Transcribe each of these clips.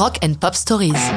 Rock and Pop Stories.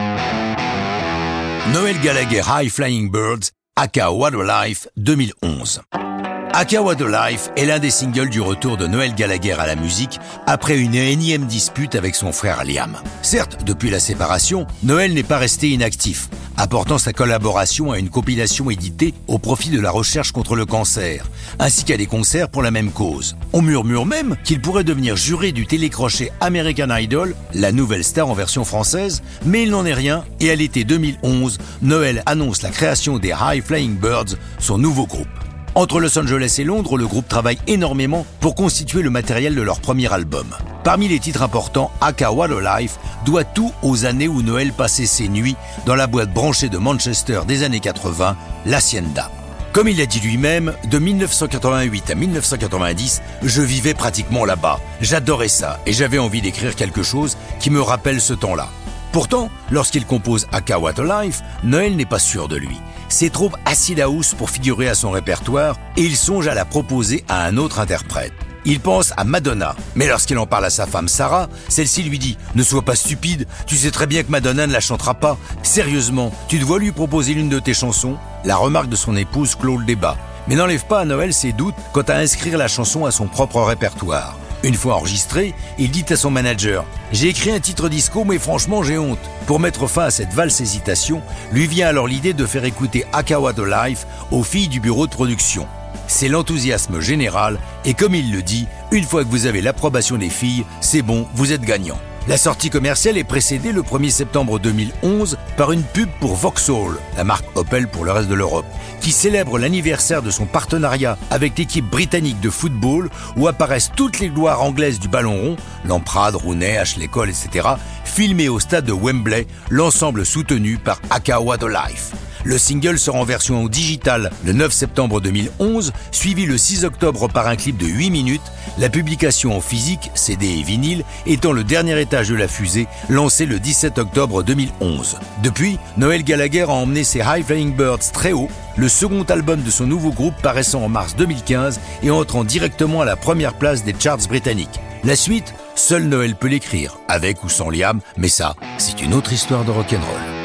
Noël Gallagher High Flying Birds, aka Wildlife 2011. Aka Life est l'un des singles du retour de Noël Gallagher à la musique après une énième dispute avec son frère Liam. Certes, depuis la séparation, Noël n'est pas resté inactif, apportant sa collaboration à une compilation éditée au profit de la recherche contre le cancer, ainsi qu'à des concerts pour la même cause. On murmure même qu'il pourrait devenir juré du télécrochet American Idol, la nouvelle star en version française, mais il n'en est rien et à l'été 2011, Noël annonce la création des High Flying Birds, son nouveau groupe. Entre Los Angeles et Londres, le groupe travaille énormément pour constituer le matériel de leur premier album. Parmi les titres importants, Aka Life doit tout aux années où Noël passait ses nuits dans la boîte branchée de Manchester des années 80, l'Hacienda. Comme il l'a dit lui-même, de 1988 à 1990, je vivais pratiquement là-bas. J'adorais ça et j'avais envie d'écrire quelque chose qui me rappelle ce temps-là. Pourtant, lorsqu'il compose Aka Life, Noël n'est pas sûr de lui c'est trop acid house pour figurer à son répertoire et il songe à la proposer à un autre interprète. Il pense à Madonna, mais lorsqu'il en parle à sa femme Sarah, celle-ci lui dit « Ne sois pas stupide, tu sais très bien que Madonna ne la chantera pas. Sérieusement, tu dois lui proposer l'une de tes chansons ?» La remarque de son épouse clôt le débat, mais n'enlève pas à Noël ses doutes quant à inscrire la chanson à son propre répertoire. Une fois enregistré, il dit à son manager J'ai écrit un titre disco, mais franchement, j'ai honte. Pour mettre fin à cette valse hésitation, lui vient alors l'idée de faire écouter Akawa de Life aux filles du bureau de production. C'est l'enthousiasme général, et comme il le dit, une fois que vous avez l'approbation des filles, c'est bon, vous êtes gagnant. La sortie commerciale est précédée le 1er septembre 2011 par une pub pour Vauxhall, la marque Opel pour le reste de l'Europe, qui célèbre l'anniversaire de son partenariat avec l'équipe britannique de football où apparaissent toutes les gloires anglaises du ballon rond, Lamprade, Rooney, Ashley Cole, etc., filmées au stade de Wembley, l'ensemble soutenu par Akawa The Life. Le single sera en version digitale le 9 septembre 2011, suivi le 6 octobre par un clip de 8 minutes, la publication en physique, CD et vinyle, étant le dernier étage de la fusée, lancé le 17 octobre 2011. Depuis, Noël Gallagher a emmené ses High Flying Birds très haut, le second album de son nouveau groupe paraissant en mars 2015 et entrant directement à la première place des charts britanniques. La suite, seul Noël peut l'écrire, avec ou sans Liam, mais ça, c'est une autre histoire de rock'n'roll.